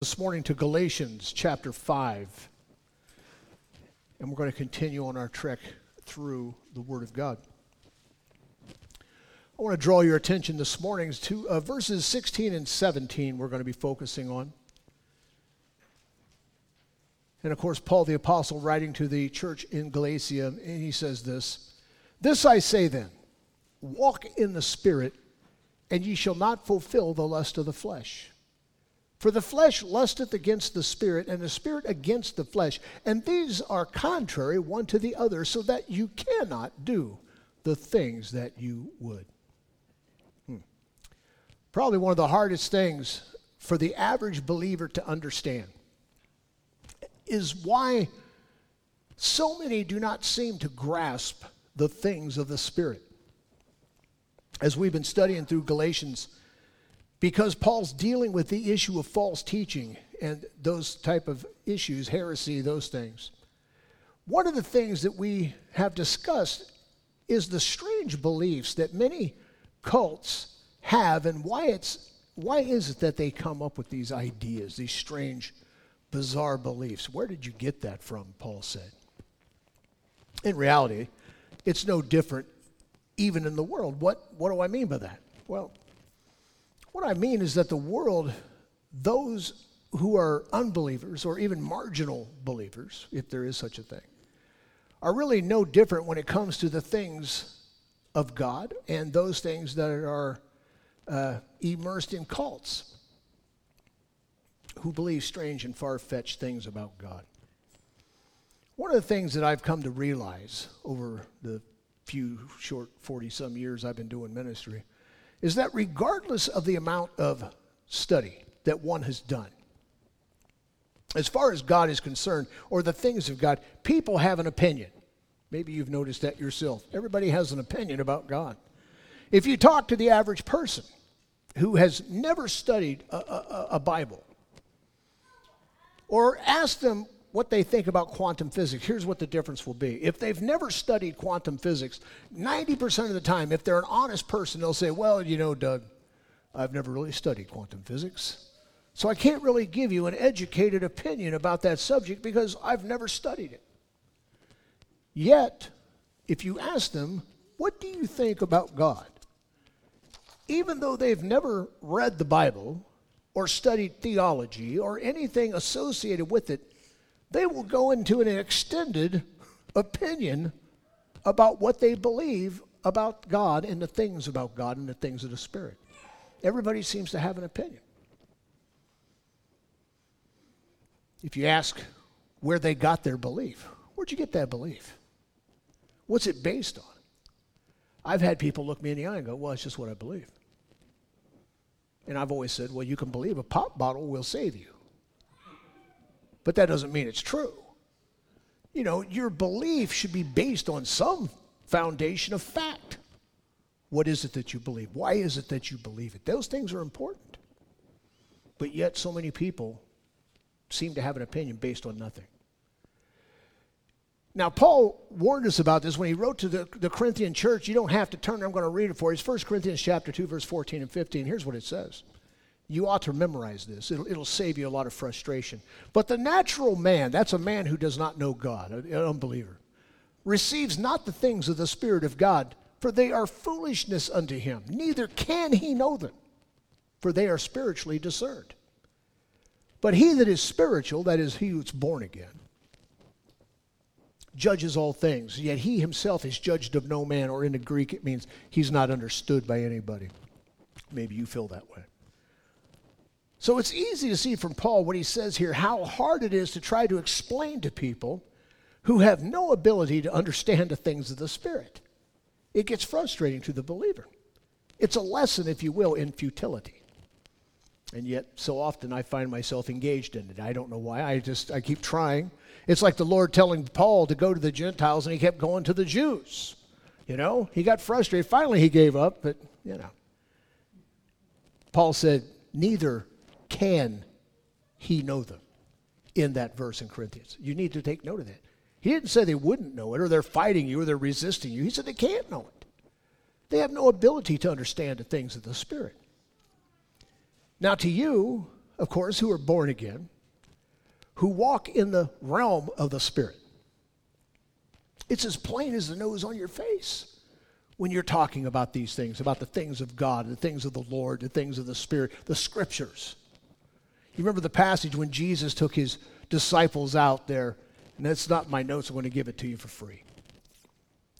this morning to Galatians chapter 5. And we're going to continue on our trek through the Word of God. I want to draw your attention this morning to uh, verses 16 and 17, we're going to be focusing on. And of course, Paul the Apostle writing to the church in Galatia, and he says this This I say then, walk in the Spirit, and ye shall not fulfill the lust of the flesh. For the flesh lusteth against the spirit, and the spirit against the flesh. And these are contrary one to the other, so that you cannot do the things that you would. Hmm. Probably one of the hardest things for the average believer to understand is why so many do not seem to grasp the things of the Spirit. As we've been studying through Galatians, because Paul's dealing with the issue of false teaching and those type of issues, heresy, those things. One of the things that we have discussed is the strange beliefs that many cults have and why it's why is it that they come up with these ideas, these strange bizarre beliefs? Where did you get that from? Paul said. In reality, it's no different even in the world. What what do I mean by that? Well, what I mean is that the world, those who are unbelievers or even marginal believers, if there is such a thing, are really no different when it comes to the things of God and those things that are uh, immersed in cults who believe strange and far fetched things about God. One of the things that I've come to realize over the few short 40 some years I've been doing ministry is that regardless of the amount of study that one has done, as far as God is concerned, or the things of God, people have an opinion. Maybe you've noticed that yourself. Everybody has an opinion about God. If you talk to the average person who has never studied a, a, a Bible, or ask them what they think about quantum physics, here's what the difference will be. If they've never studied quantum physics, 90% of the time, if they're an honest person, they'll say, Well, you know, Doug, I've never really studied quantum physics. So I can't really give you an educated opinion about that subject because I've never studied it. Yet, if you ask them, What do you think about God? Even though they've never read the Bible or studied theology or anything associated with it, they will go into an extended opinion about what they believe about God and the things about God and the things of the Spirit. Everybody seems to have an opinion. If you ask where they got their belief, where'd you get that belief? What's it based on? I've had people look me in the eye and go, Well, it's just what I believe. And I've always said, Well, you can believe a pop bottle will save you but that doesn't mean it's true. You know, your belief should be based on some foundation of fact. What is it that you believe? Why is it that you believe it? Those things are important. But yet, so many people seem to have an opinion based on nothing. Now, Paul warned us about this when he wrote to the, the Corinthian church. You don't have to turn, I'm going to read it for you. It's 1 Corinthians chapter 2, verse 14 and 15. Here's what it says. You ought to memorize this. It'll, it'll save you a lot of frustration. But the natural man, that's a man who does not know God, an unbeliever, receives not the things of the Spirit of God, for they are foolishness unto him. Neither can he know them, for they are spiritually discerned. But he that is spiritual, that is, he who's born again, judges all things, yet he himself is judged of no man, or in the Greek it means he's not understood by anybody. Maybe you feel that way. So it's easy to see from Paul what he says here how hard it is to try to explain to people who have no ability to understand the things of the Spirit. It gets frustrating to the believer. It's a lesson, if you will, in futility. And yet, so often I find myself engaged in it. I don't know why. I just, I keep trying. It's like the Lord telling Paul to go to the Gentiles, and he kept going to the Jews. You know, he got frustrated. Finally, he gave up, but, you know. Paul said, Neither can he know them in that verse in Corinthians? You need to take note of that. He didn't say they wouldn't know it or they're fighting you or they're resisting you. He said they can't know it. They have no ability to understand the things of the Spirit. Now, to you, of course, who are born again, who walk in the realm of the Spirit. It's as plain as the nose on your face when you're talking about these things, about the things of God, the things of the Lord, the things of the Spirit, the scriptures. You remember the passage when Jesus took his disciples out there, and that's not my notes, I'm going to give it to you for free.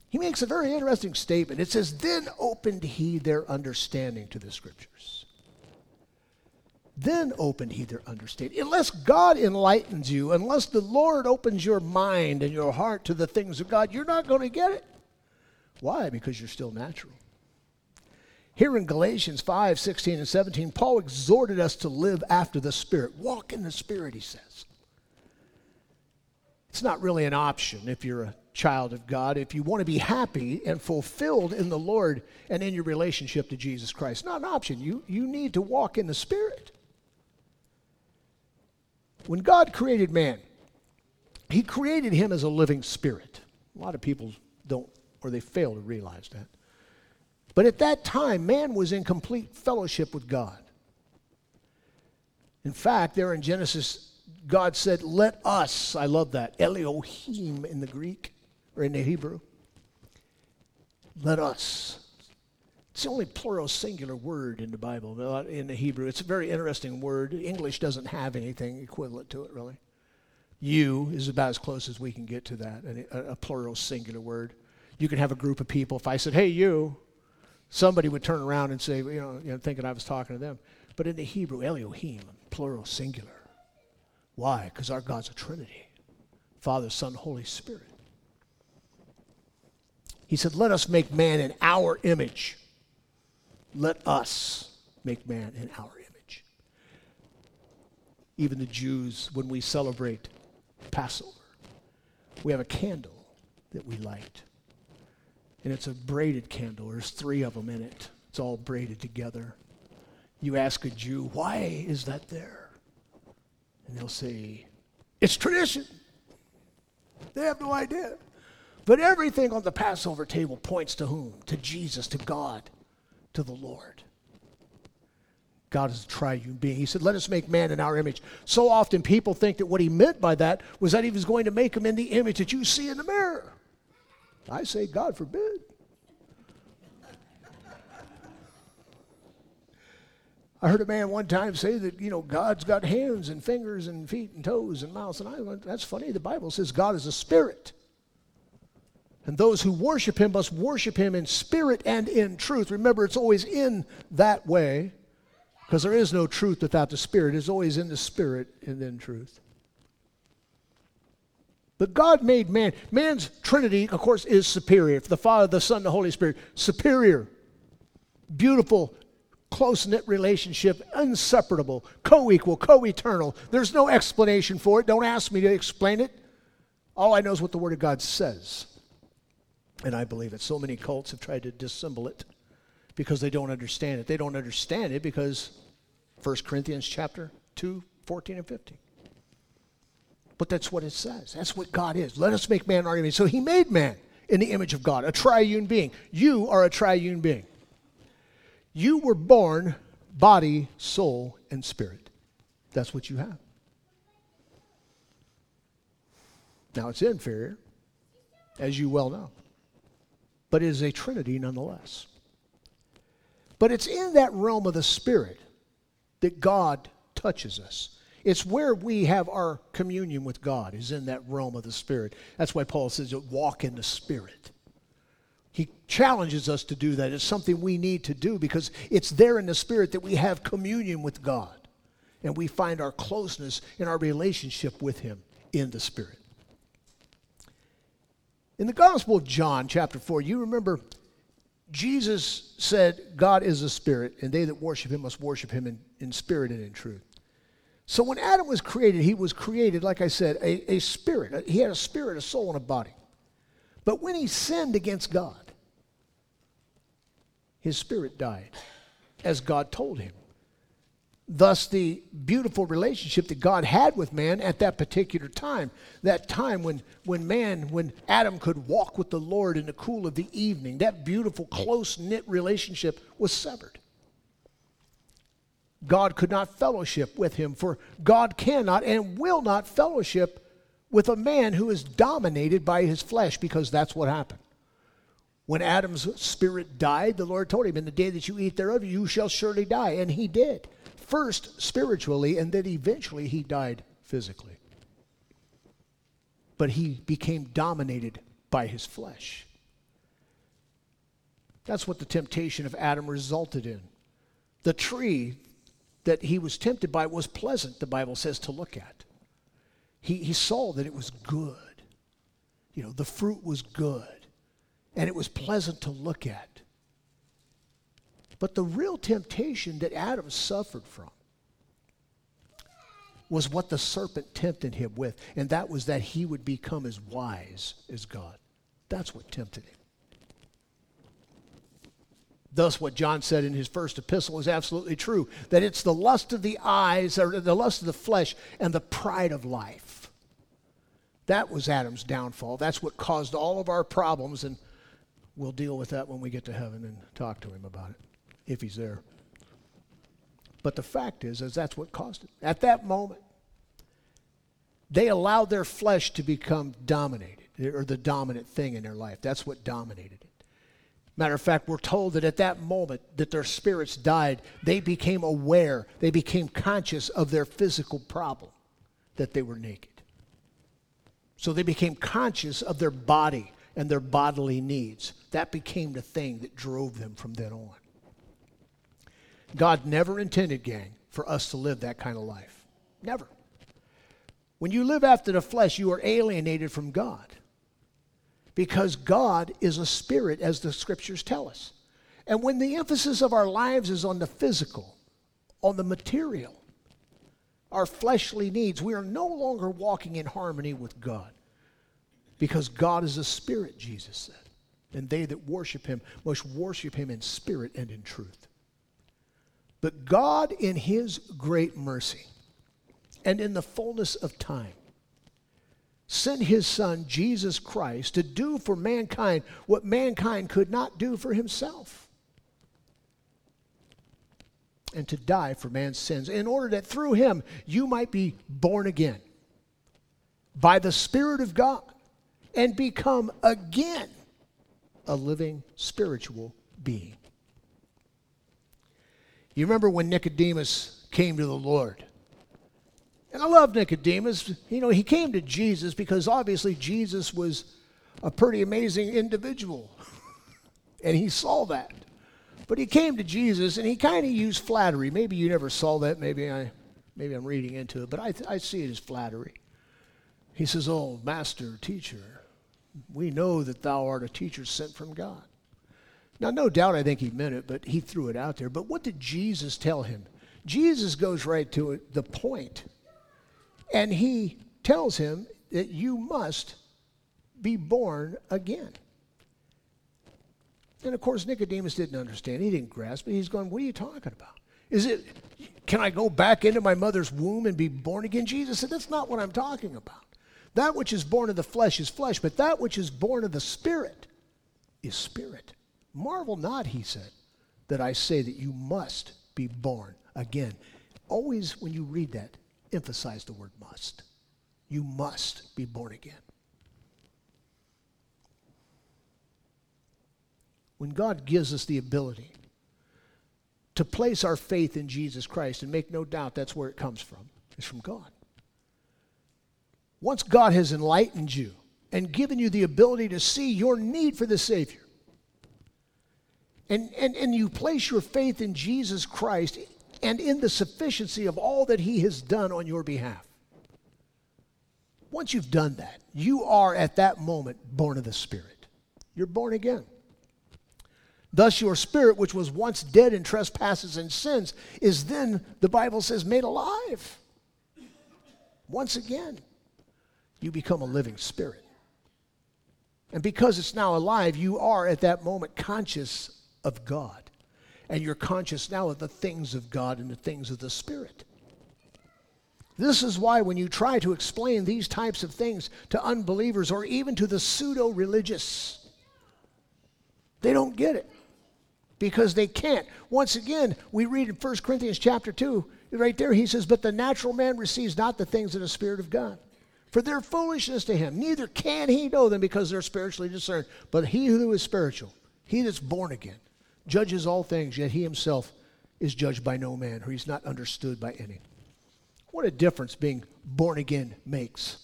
He makes a very interesting statement. It says, Then opened he their understanding to the scriptures. Then opened he their understanding. Unless God enlightens you, unless the Lord opens your mind and your heart to the things of God, you're not going to get it. Why? Because you're still natural. Here in Galatians 5 16 and 17, Paul exhorted us to live after the Spirit. Walk in the Spirit, he says. It's not really an option if you're a child of God, if you want to be happy and fulfilled in the Lord and in your relationship to Jesus Christ. Not an option. You, you need to walk in the Spirit. When God created man, he created him as a living spirit. A lot of people don't, or they fail to realize that. But at that time, man was in complete fellowship with God. In fact, there in Genesis, God said, Let us, I love that, Elohim in the Greek or in the Hebrew. Let us. It's the only plural singular word in the Bible, in the Hebrew. It's a very interesting word. English doesn't have anything equivalent to it, really. You is about as close as we can get to that, a, a plural singular word. You can have a group of people. If I said, hey, you, somebody would turn around and say, you know, you know thinking I was talking to them. But in the Hebrew, Elohim, plural singular. Why? Because our God's a Trinity Father, Son, Holy Spirit. He said, Let us make man in our image. Let us make man in our image. Even the Jews, when we celebrate Passover, we have a candle that we light. And it's a braided candle. There's three of them in it. It's all braided together. You ask a Jew, why is that there? And they'll say, it's tradition. They have no idea. But everything on the Passover table points to whom? To Jesus, to God, to the Lord. God is a triune being. He said, Let us make man in our image. So often people think that what he meant by that was that he was going to make him in the image that you see in the mirror. I say, God forbid. I heard a man one time say that, you know, God's got hands and fingers and feet and toes and mouths. And I went, that's funny. The Bible says God is a spirit. And those who worship him must worship him in spirit and in truth. Remember, it's always in that way because there is no truth without the spirit. It's always in the spirit and in truth. But God made man. Man's trinity, of course, is superior. The Father, the Son, the Holy Spirit, superior. Beautiful, close knit relationship, inseparable, co equal, co eternal. There's no explanation for it. Don't ask me to explain it. All I know is what the Word of God says. And I believe it. So many cults have tried to dissemble it because they don't understand it. They don't understand it because 1 Corinthians chapter 2, 14 and 15. But that's what it says. That's what God is. Let us make man our image. So he made man in the image of God, a triune being. You are a triune being. You were born body, soul, and spirit. That's what you have. Now it's inferior, as you well know but it is a trinity nonetheless. But it's in that realm of the Spirit that God touches us. It's where we have our communion with God, is in that realm of the Spirit. That's why Paul says, walk in the Spirit. He challenges us to do that. It's something we need to do because it's there in the Spirit that we have communion with God and we find our closeness in our relationship with Him in the Spirit. In the Gospel of John, chapter 4, you remember Jesus said, God is a spirit, and they that worship him must worship him in, in spirit and in truth. So when Adam was created, he was created, like I said, a, a spirit. He had a spirit, a soul, and a body. But when he sinned against God, his spirit died, as God told him. Thus, the beautiful relationship that God had with man at that particular time, that time when, when man, when Adam could walk with the Lord in the cool of the evening, that beautiful, close knit relationship was severed. God could not fellowship with him, for God cannot and will not fellowship with a man who is dominated by his flesh, because that's what happened. When Adam's spirit died, the Lord told him, In the day that you eat thereof, you shall surely die. And he did. First spiritually, and then eventually he died physically. But he became dominated by his flesh. That's what the temptation of Adam resulted in. The tree that he was tempted by was pleasant, the Bible says, to look at. He, he saw that it was good. You know, the fruit was good, and it was pleasant to look at. But the real temptation that Adam suffered from was what the serpent tempted him with, and that was that he would become as wise as God. That's what tempted him. Thus, what John said in his first epistle is absolutely true that it's the lust of the eyes, or the lust of the flesh, and the pride of life. That was Adam's downfall. That's what caused all of our problems, and we'll deal with that when we get to heaven and talk to him about it, if he's there. But the fact is, is that's what caused it. At that moment, they allowed their flesh to become dominated, or the dominant thing in their life. That's what dominated it. Matter of fact, we're told that at that moment that their spirits died, they became aware, they became conscious of their physical problem, that they were naked. So they became conscious of their body and their bodily needs. That became the thing that drove them from then on. God never intended, gang, for us to live that kind of life. Never. When you live after the flesh, you are alienated from God because God is a spirit, as the scriptures tell us. And when the emphasis of our lives is on the physical, on the material, our fleshly needs, we are no longer walking in harmony with God. Because God is a spirit, Jesus said. And they that worship him must worship him in spirit and in truth. But God, in his great mercy and in the fullness of time, sent his son, Jesus Christ, to do for mankind what mankind could not do for himself. And to die for man's sins, in order that through him you might be born again by the Spirit of God and become again a living spiritual being. You remember when Nicodemus came to the Lord? And I love Nicodemus. You know, he came to Jesus because obviously Jesus was a pretty amazing individual. and he saw that. But he came to Jesus and he kind of used flattery. Maybe you never saw that. Maybe, I, maybe I'm reading into it. But I, I see it as flattery. He says, Oh, master, teacher, we know that thou art a teacher sent from God. Now, no doubt I think he meant it, but he threw it out there. But what did Jesus tell him? Jesus goes right to it, the point. And he tells him that you must be born again. And of course, Nicodemus didn't understand. He didn't grasp it. He's going, What are you talking about? Is it, can I go back into my mother's womb and be born again? Jesus said, That's not what I'm talking about. That which is born of the flesh is flesh, but that which is born of the spirit is spirit. Marvel not, he said, that I say that you must be born again. Always, when you read that, emphasize the word must. You must be born again. When God gives us the ability to place our faith in Jesus Christ, and make no doubt that's where it comes from, it's from God. Once God has enlightened you and given you the ability to see your need for the Savior, and, and, and you place your faith in Jesus Christ, and in the sufficiency of all that He has done on your behalf. Once you've done that, you are at that moment born of the Spirit. You're born again. Thus, your spirit, which was once dead in trespasses and sins, is then, the Bible says, made alive. Once again, you become a living spirit. And because it's now alive, you are at that moment conscious of God and you're conscious now of the things of God and the things of the Spirit. This is why, when you try to explain these types of things to unbelievers or even to the pseudo religious, they don't get it. because they can't. Once again, we read in 1 Corinthians chapter 2, right there, he says, But the natural man receives not the things of the Spirit of God. For they're foolishness to him. Neither can he know them because they're spiritually discerned. But he who is spiritual, he that's born again, judges all things, yet he himself is judged by no man, or he's not understood by any. What a difference being born again makes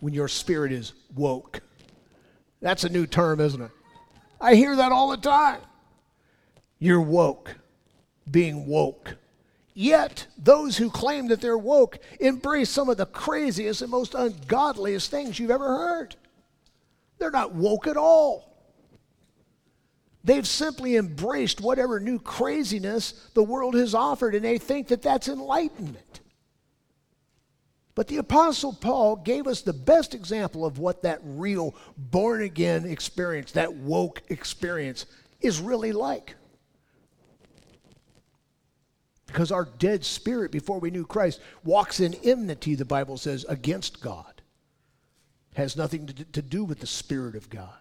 when your spirit is woke. That's a new term, isn't it? I hear that all the time. You're woke, being woke. Yet, those who claim that they're woke embrace some of the craziest and most ungodliest things you've ever heard. They're not woke at all. They've simply embraced whatever new craziness the world has offered, and they think that that's enlightenment. But the Apostle Paul gave us the best example of what that real born again experience, that woke experience, is really like. Because our dead spirit before we knew Christ walks in enmity, the Bible says, against God. Has nothing to, do with the Spirit of God.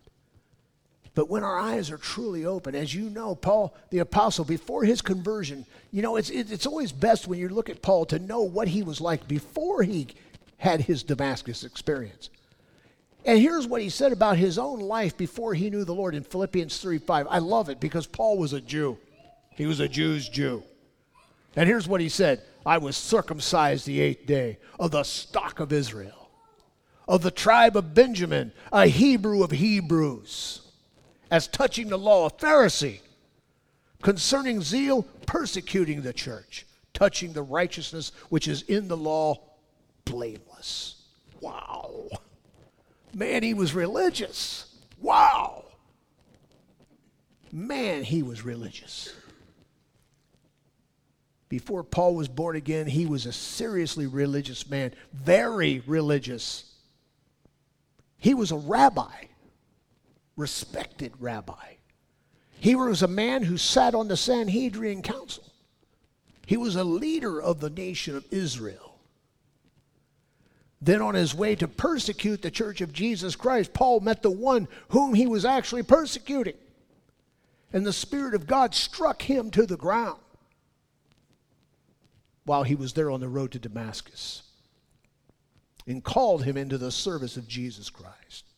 But when our eyes are truly open, as you know, Paul the apostle, before his conversion, you know, it's, it's always best when you look at Paul to know what he was like before he had his Damascus experience. And here's what he said about his own life before he knew the Lord in Philippians 3 5. I love it because Paul was a Jew. He was a Jew's Jew. And here's what he said I was circumcised the eighth day of the stock of Israel, of the tribe of Benjamin, a Hebrew of Hebrews as touching the law, of Pharisee. Concerning zeal, persecuting the church. Touching the righteousness which is in the law, blameless. Wow. Man, he was religious. Wow. Man, he was religious. Before Paul was born again, he was a seriously religious man, very religious. He was a rabbi respected rabbi. He was a man who sat on the Sanhedrin council. He was a leader of the nation of Israel. Then, on his way to persecute the church of Jesus Christ, Paul met the one whom he was actually persecuting. And the Spirit of God struck him to the ground while he was there on the road to Damascus and called him into the service of Jesus Christ.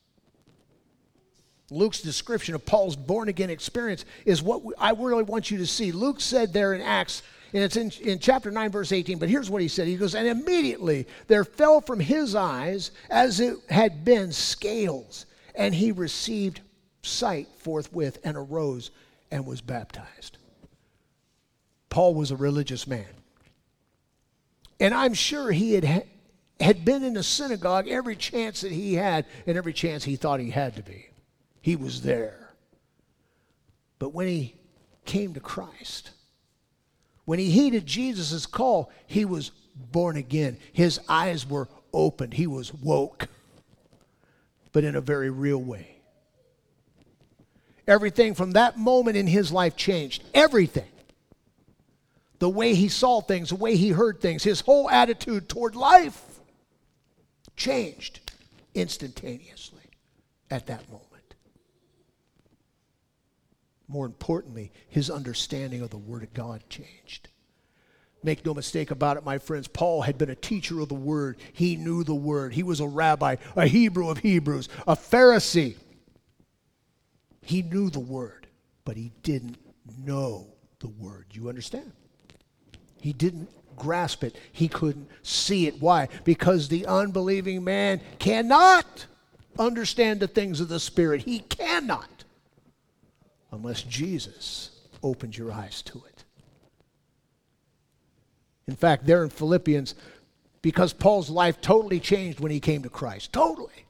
Luke's description of Paul's born again experience is what I really want you to see. Luke said there in Acts, and it's in, in chapter 9, verse 18, but here's what he said. He goes, And immediately there fell from his eyes as it had been scales, and he received sight forthwith and arose and was baptized. Paul was a religious man. And I'm sure he had, had been in the synagogue every chance that he had and every chance he thought he had to be. He was there. But when he came to Christ, when he heeded Jesus' call, he was born again. His eyes were opened. He was woke, but in a very real way. Everything from that moment in his life changed. Everything. The way he saw things, the way he heard things, his whole attitude toward life changed instantaneously at that moment more importantly, his understanding of the Word of God changed. Make no mistake about it, my friends. Paul had been a teacher of the Word. He knew the Word. He was a rabbi, a Hebrew of Hebrews, a Pharisee. He knew the Word, but he didn't know the Word. You understand? He didn't grasp it. He couldn't see it. Why? Because the unbelieving man cannot understand the things of the Spirit. He cannot unless Jesus opens your eyes to it. In fact, there in Philippians, because Paul's life totally changed when he came to Christ, totally.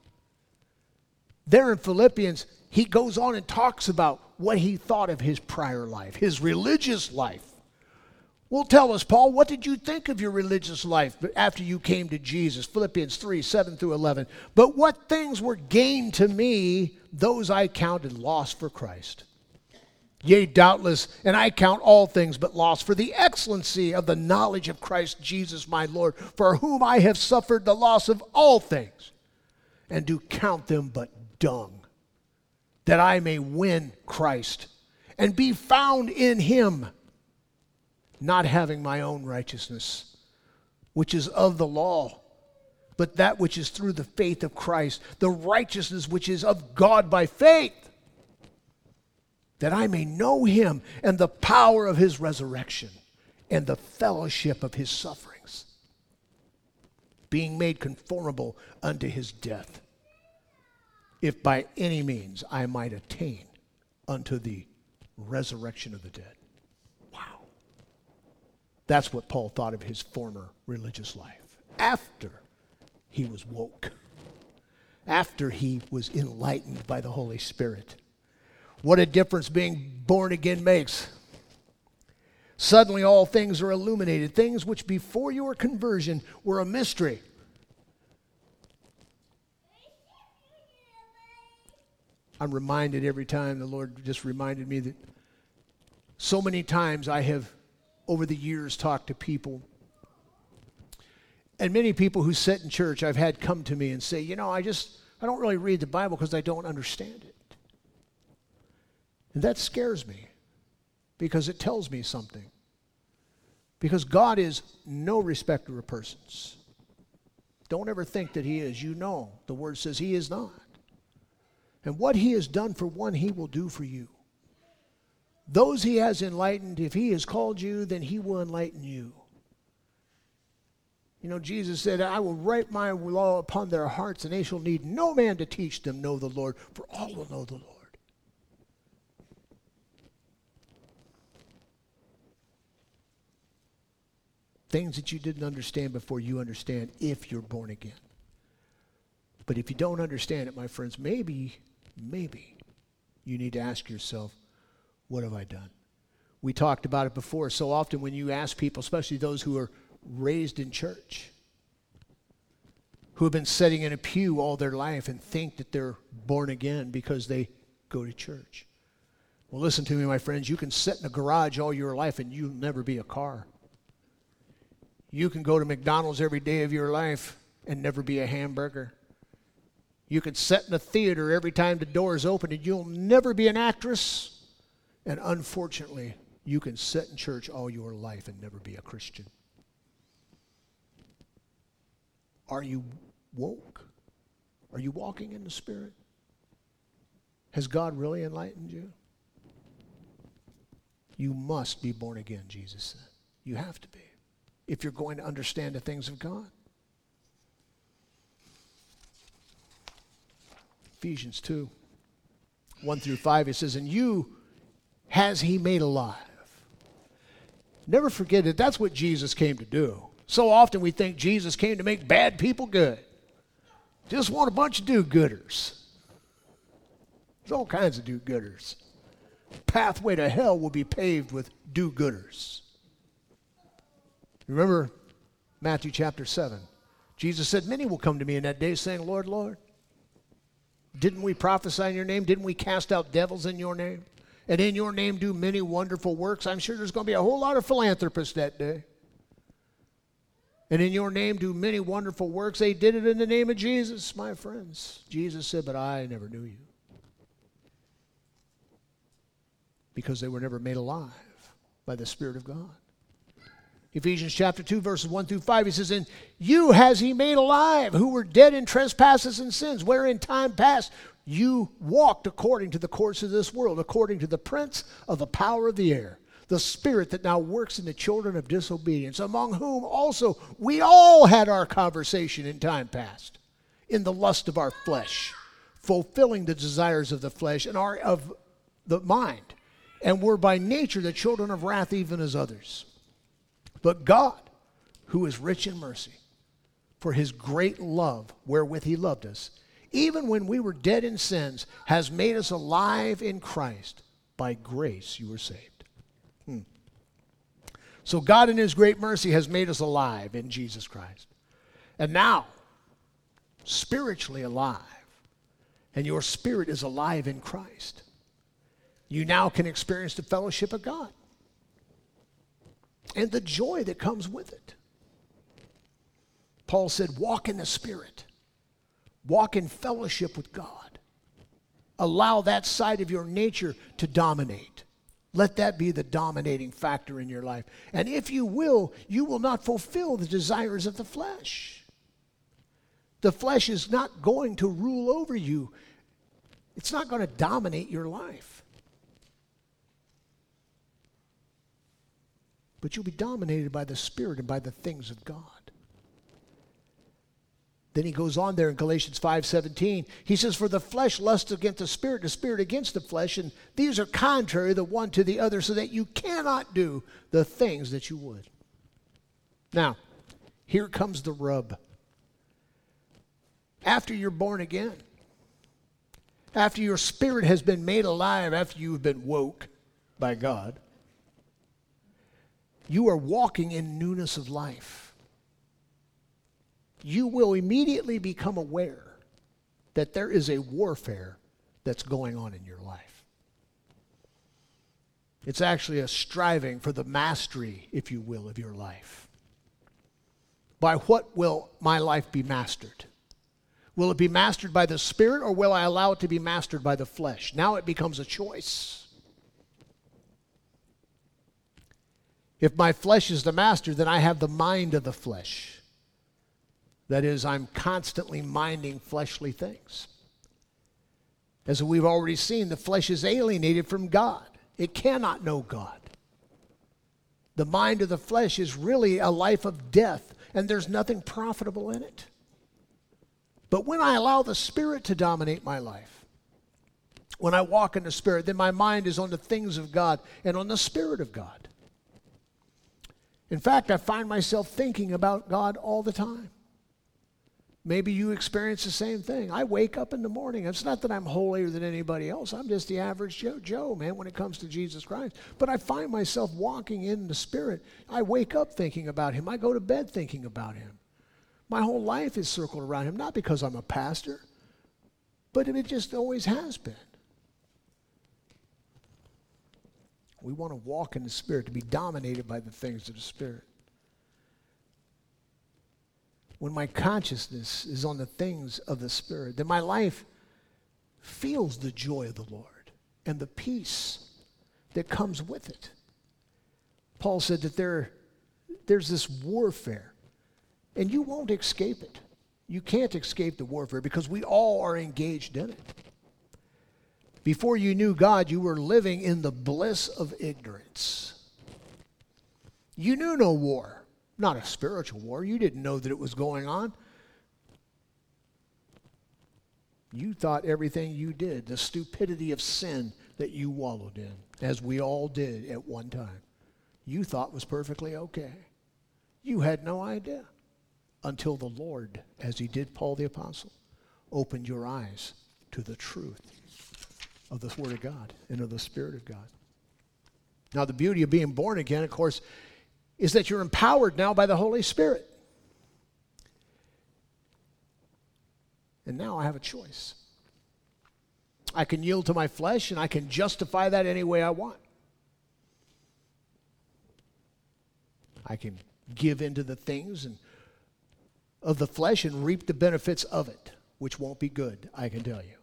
There in Philippians, he goes on and talks about what he thought of his prior life, his religious life. Well, tell us, Paul, what did you think of your religious life after you came to Jesus? Philippians 3 7 through 11. But what things were gained to me, those I counted lost for Christ. Yea, doubtless, and I count all things but loss for the excellency of the knowledge of Christ Jesus my Lord, for whom I have suffered the loss of all things, and do count them but dung, that I may win Christ and be found in him, not having my own righteousness, which is of the law, but that which is through the faith of Christ, the righteousness which is of God by faith, that I may know him and the power of his resurrection and the fellowship of his sufferings, being made conformable unto his death if by any means I might attain unto the resurrection of the dead. Wow. That's what Paul thought of his former religious life after he was woke, after he was enlightened by the Holy Spirit. What a difference being born again makes. Suddenly, all things are illuminated, things which before your conversion were a mystery I'm reminded every time the Lord just reminded me that so many times I have over the years talked to people and many people who sit in church I've had come to me and say, "You know, I just I don't really read the Bible because I don't understand it." And that scares me because it tells me something. Because God is no respecter of persons. Don't ever think that He is. You know, the Word says He is not. And what he has done for one, he will do for you. Those he has enlightened, if he has called you, then he will enlighten you. You know, Jesus said, I will write my law upon their hearts, and they shall need no man to teach them know the Lord, for all will know the Lord. Things that you didn't understand before you understand if you're born again. But if you don't understand it, my friends, maybe maybe you need to ask yourself, what have I done? We talked about it before. So often when you ask people, especially those who are raised in church, who have been sitting in a pew all their life and think that they're born again because they go to church. Well, listen to me, my friends. You can sit in a garage all your life and you'll never be a car. You can go to McDonald's every day of your life and never be a hamburger. You can sit in a theater every time the door is open and you'll never be an actress. And unfortunately, you can sit in church all your life and never be a Christian. Are you woke? Are you walking in the Spirit? Has God really enlightened you? You must be born again, Jesus said. You have to be if you're going to understand the things of God. Ephesians 2 1 through 5, it says, And you has he made alive. Never forget that that's what Jesus came to do. So often we think Jesus came to make bad people good. Just want a bunch of do gooders. There's all kinds of do gooders. Pathway to hell will be paved with do gooders. Remember Matthew chapter 7. Jesus said, Many will come to me in that day saying, Lord, Lord, didn't we prophesy in your name? Didn't we cast out devils in your name? And in your name do many wonderful works? I'm sure there's going to be a whole lot of philanthropists that day. And in your name do many wonderful works. They did it in the name of Jesus, my friends. Jesus said, But I never knew you. Because they were never made alive by the Spirit of God. Ephesians chapter 2, verses 1 through 5, he says, And you has he made alive, who were dead in trespasses and sins, where in time past you walked according to the course of this world, according to the prince of the power of the air, the spirit that now works in the children of disobedience, among whom also we all had our conversation in time past, in the lust of our flesh, fulfilling the desires of the flesh and our of the mind, and were by nature the children of wrath even as others. But God, who is rich in mercy, for his great love wherewith he loved us, even when we were dead in sins, has made us alive in Christ. By grace you were saved. Hmm. So God, in his great mercy, has made us alive in Jesus Christ. And now, spiritually alive, and your spirit is alive in Christ, you now can experience the fellowship of God and the joy that comes with it. Paul said, Walk in the Spirit, walk in fellowship with God. allow that side of your nature to dominate. Let that be the dominating factor in your life. And if you will, you will not fulfill the desires of the flesh. The flesh is not going to rule over you, it's not going to dominate your life. But you'll be dominated by the Spirit and by the things of God. Then he goes on there in Galatians 5:17. He says, "For the flesh lusts against the spirit, the spirit against the flesh, and these are contrary the one to the other, so that you cannot do the things that you would." Now, here comes the rub. After you're born again, after your spirit has been made alive, after you've been woke by God, you are walking in newness of life you will immediately become aware that there is a warfare that's going on in your life. It's actually a striving for the mastery, if you will, of your life. By what will my life be mastered? Will it be mastered by the Spirit or will I allow it to be mastered by the flesh? Now it becomes a choice. If my flesh is the master, then I have the mind of the flesh. That is, I'm constantly minding fleshly things. As we've already seen, the flesh is alienated from God, it cannot know God. The mind of the flesh is really a life of death, and there's nothing profitable in it. But when I allow the Spirit to dominate my life, when I walk in the Spirit, then my mind is on the things of God and on the Spirit of God. In fact, I find myself thinking about God all the time. Maybe you experience the same thing. I wake up in the morning. It's not that I'm holier than anybody else. I'm just the average Joe, Joe, man, when it comes to Jesus Christ. But I find myself walking in the Spirit. I wake up thinking about Him. I go to bed thinking about Him. My whole life is circled around Him, not because I'm a pastor, but it just always has been. We want to walk in the Spirit, to be dominated by the things of the Spirit when my consciousness is on the things of the Spirit, then my life feels the joy of the Lord and the peace that comes with it. Paul said that there, there's this warfare, and you won't escape it. You can't escape the warfare because we all are engaged in it. Before you knew God, you were living in the bliss of ignorance. You knew no war. Not a spiritual war. You didn't know that it was going on. You thought everything you did, the stupidity of sin that you wallowed in, as we all did at one time, you thought was perfectly okay. You had no idea until the Lord, as he did Paul the Apostle, opened your eyes to the truth of the Word of God and of the Spirit of God. Now, the beauty of being born again, of course, is that you're empowered now by the Holy Spirit. And now I have a choice. I can yield to my flesh and I can justify that any way I want. I can give into the things and of the flesh and reap the benefits of it, which won't be good, I can tell you.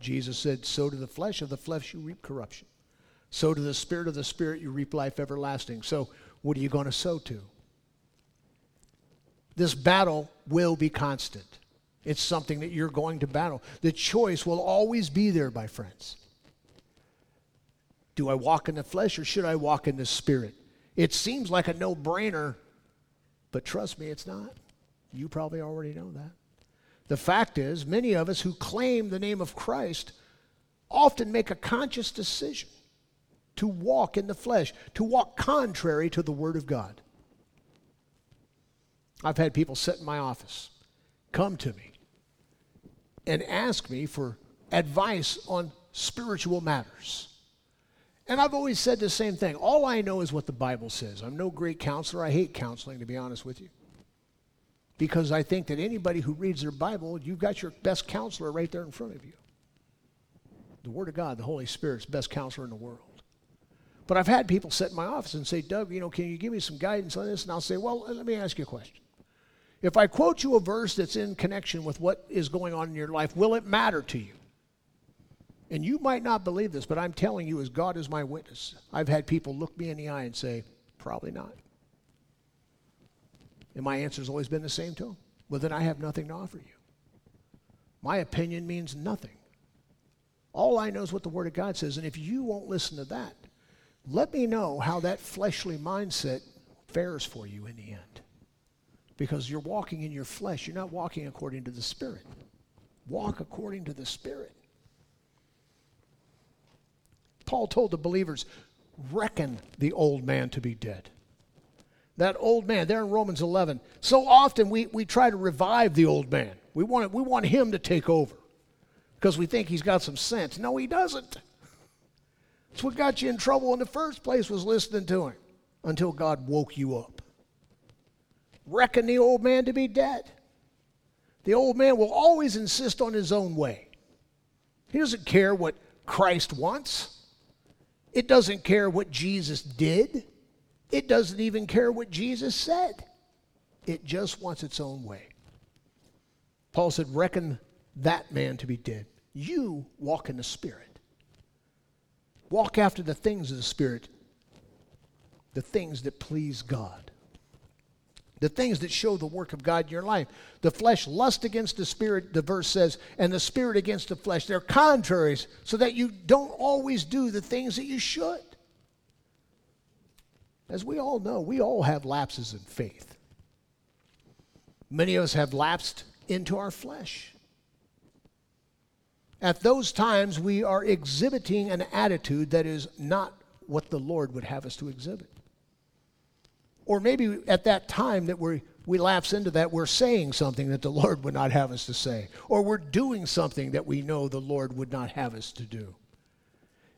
Jesus said, Sow to the flesh, of the flesh you reap corruption. Sow to the spirit of the spirit you reap life everlasting. So what are you going to sow to? This battle will be constant. It's something that you're going to battle. The choice will always be there, my friends. Do I walk in the flesh or should I walk in the spirit? It seems like a no brainer, but trust me, it's not. You probably already know that. The fact is, many of us who claim the name of Christ often make a conscious decision to walk in the flesh, to walk contrary to the Word of God. I've had people sit in my office, come to me, and ask me for advice on spiritual matters. And I've always said the same thing. All I know is what the Bible says. I'm no great counselor. I hate counseling, to be honest with you. Because I think that anybody who reads their Bible, you've got your best counselor right there in front of you. The Word of God, the Holy Spirit's best counselor in the world. But I've had people sit in my office and say, Doug, you know, can you give me some guidance on this? And I'll say, well, let me ask you a question. If I quote you a verse that's in connection with what is going on in your life, will it matter to you? And you might not believe this, but I'm telling you, as God is my witness, I've had people look me in the eye and say, probably not. And my answer has always been the same to him Well, then I have nothing to offer you. My opinion means nothing. All I know is what the Word of God says. And if you won't listen to that, let me know how that fleshly mindset fares for you in the end. Because you're walking in your flesh, you're not walking according to the Spirit. Walk according to the Spirit. Paul told the believers, reckon the old man to be dead. That old man, there in Romans 11. So often we, we try to revive the old man. We want, we want him to take over because we think he's got some sense. No, he doesn't. It's what got you in trouble in the first place was listening to him until God woke you up. Reckon the old man to be dead. The old man will always insist on his own way. He doesn't care what Christ wants. It doesn't care what Jesus did. It doesn't even care what Jesus said. It just wants its own way. Paul said, Reckon that man to be dead. You walk in the Spirit. Walk after the things of the Spirit, the things that please God, the things that show the work of God in your life. The flesh lust against the Spirit, the verse says, and the Spirit against the flesh. They're contraries, so that you don't always do the things that you should. As we all know, we all have lapses in faith. Many of us have lapsed into our flesh. At those times, we are exhibiting an attitude that is not what the Lord would have us to exhibit. Or maybe at that time that we we lapse into that, we're saying something that the Lord would not have us to say. Or we're doing something that we know the Lord would not have us to do.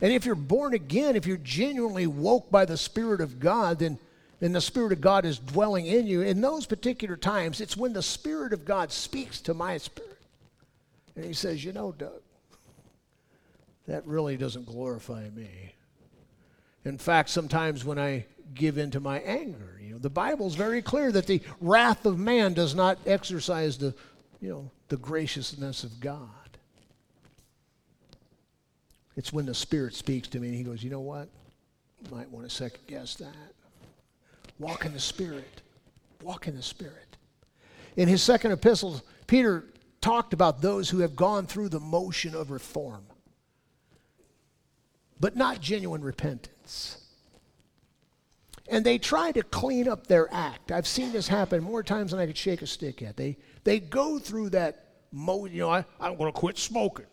And if you're born again, if you're genuinely woke by the Spirit of God, then, then the Spirit of God is dwelling in you. In those particular times, it's when the Spirit of God speaks to my spirit. And he says, You know, Doug, that really doesn't glorify me. In fact, sometimes when I give in to my anger, you know, the Bible's very clear that the wrath of man does not exercise the, you know, the graciousness of God. It's when the Spirit speaks to me and he goes, you know what? You might want to second guess that. Walk in the Spirit. Walk in the Spirit. In his second epistle, Peter talked about those who have gone through the motion of reform but not genuine repentance. And they try to clean up their act. I've seen this happen more times than I could shake a stick at. They, they go through that mode, you know, I, I'm going to quit smoking.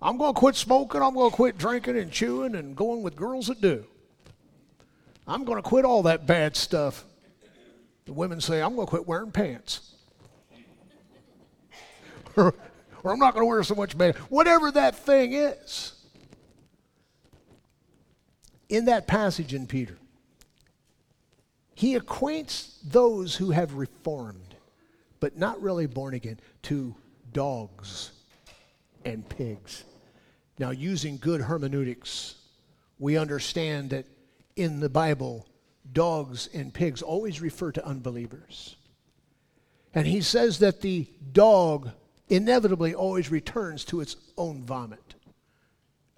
I'm going to quit smoking. I'm going to quit drinking and chewing and going with girls that do. I'm going to quit all that bad stuff. The women say, I'm going to quit wearing pants. or, or I'm not going to wear so much bad. Whatever that thing is in that passage in Peter, he acquaints those who have reformed, but not really born again, to dogs and pigs. Now, using good hermeneutics, we understand that in the Bible, dogs and pigs always refer to unbelievers. And he says that the dog inevitably always returns to its own vomit.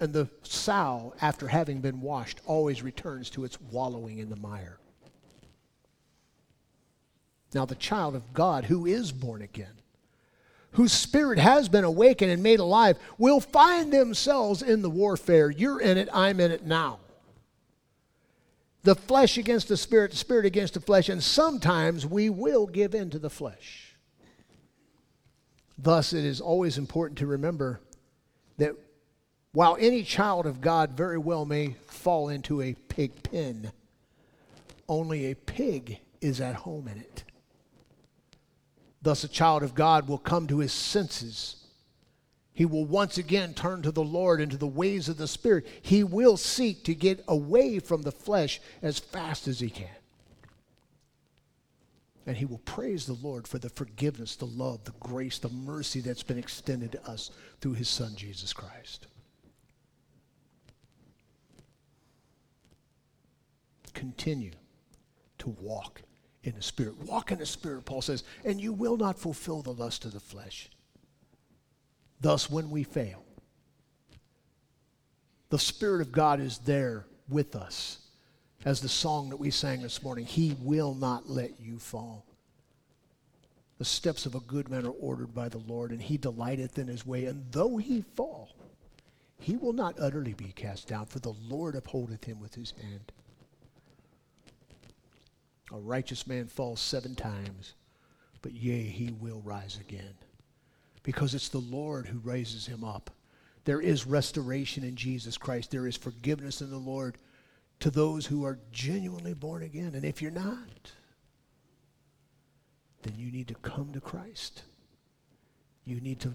And the sow, after having been washed, always returns to its wallowing in the mire. Now, the child of God who is born again, whose spirit has been awakened and made alive, will find themselves in the warfare. You're in it, I'm in it now. The flesh against the spirit, the spirit against the flesh, and sometimes we will give in to the flesh. Thus, it is always important to remember that while any child of God very well may fall into a pig pen, only a pig is at home in it. Thus, a child of God will come to his senses. He will once again turn to the Lord and to the ways of the Spirit. He will seek to get away from the flesh as fast as he can. And he will praise the Lord for the forgiveness, the love, the grace, the mercy that's been extended to us through his Son, Jesus Christ. continue to walk in the Spirit. Walk in the Spirit, Paul says, and you will not fulfill the lust of the flesh. Thus, when we fail, The Spirit of God is there with us. As the song that we sang this morning, He will not let you fall. The steps of a good man are ordered by the Lord, and He delighteth in His way. And though he fall, he will not utterly be cast down, for the Lord upholdeth him with His hand. A righteous man falls seven times, but yea, he will rise again. Because it's the Lord who raises him up. There is restoration in Jesus Christ. There is forgiveness in the Lord to those who are genuinely born again. And if you're not, then you need to come to Christ. You need to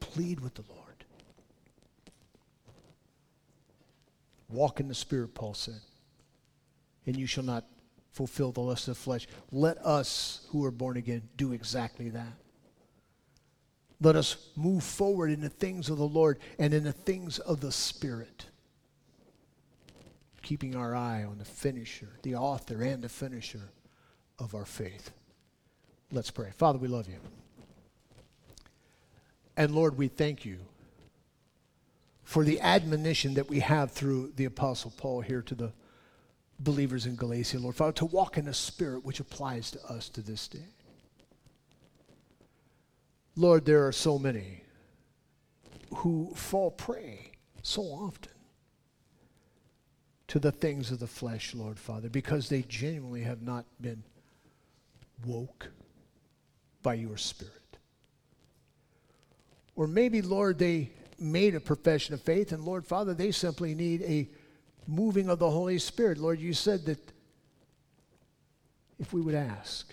plead with the Lord. Walk in the Spirit, Paul said, and you shall not fulfill the lust of the flesh. Let us who are born again do exactly that. Let us move forward in the things of the Lord and in the things of the Spirit. Keeping our eye on the finisher, the author and the finisher of our faith. Let's pray. Father, we love you. And Lord, we thank you for the admonition that we have through the Apostle Paul here to the believers in Galatia, Lord Father, to walk in a spirit which applies to us to this day. Lord, there are so many who fall prey so often to the things of the flesh, Lord Father, because they genuinely have not been woke by your Spirit. Or maybe, Lord, they made a profession of faith, and Lord Father, they simply need a moving of the Holy Spirit. Lord, you said that if we would ask.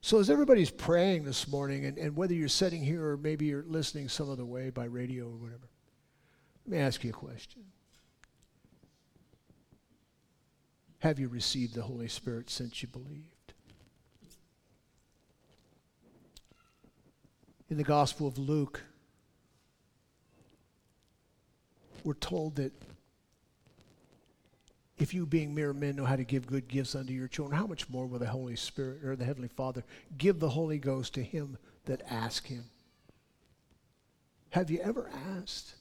So, as everybody's praying this morning, and, and whether you're sitting here or maybe you're listening some other way by radio or whatever, let me ask you a question. Have you received the Holy Spirit since you believed? In the Gospel of Luke, we're told that if you, being mere men, know how to give good gifts unto your children, how much more will the Holy Spirit or the Heavenly Father give the Holy Ghost to him that ask him? Have you ever asked?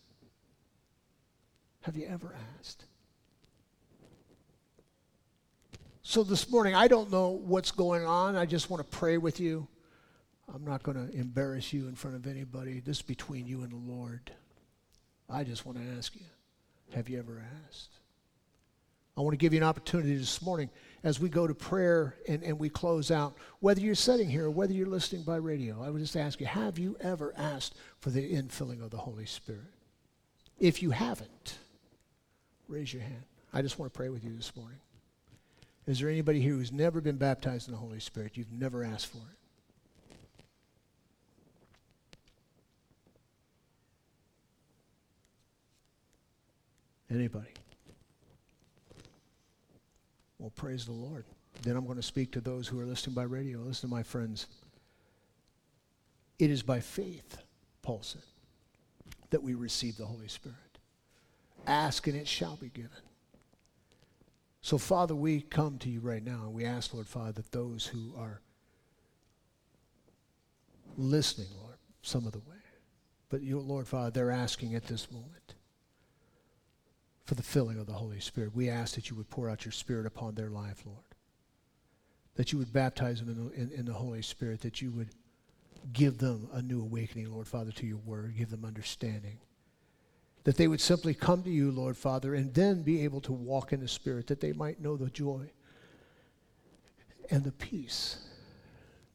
Have you ever asked? So this morning, I don't know what's going on. I just want to pray with you. I'm not going to embarrass you in front of anybody. This is between you and the Lord. I just want to ask you have you ever asked? I want to give you an opportunity this morning as we go to prayer and, and we close out, whether you're sitting here or whether you're listening by radio, I would just ask you, have you ever asked for the infilling of the Holy Spirit? If you haven't, raise your hand. I just want to pray with you this morning. Is there anybody here who's never been baptized in the Holy Spirit? You've never asked for it. Anybody? Well, praise the Lord. Then I'm going to speak to those who are listening by radio. Listen to my friends. It is by faith, Paul said, that we receive the Holy Spirit. Ask and it shall be given. So, Father, we come to you right now and we ask, Lord Father, that those who are listening, Lord, some of the way, but you, Lord Father, they're asking at this moment for the filling of the Holy Spirit. We ask that you would pour out your Spirit upon their life, Lord. That you would baptize them in the, in, in the Holy Spirit, that you would give them a new awakening, Lord Father, to your word, give them understanding. That they would simply come to you, Lord Father, and then be able to walk in the Spirit, that they might know the joy and the peace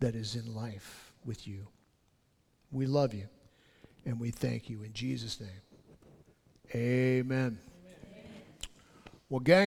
that is in life with you. We love you and we thank you in Jesus' name. Amen. Well, gang.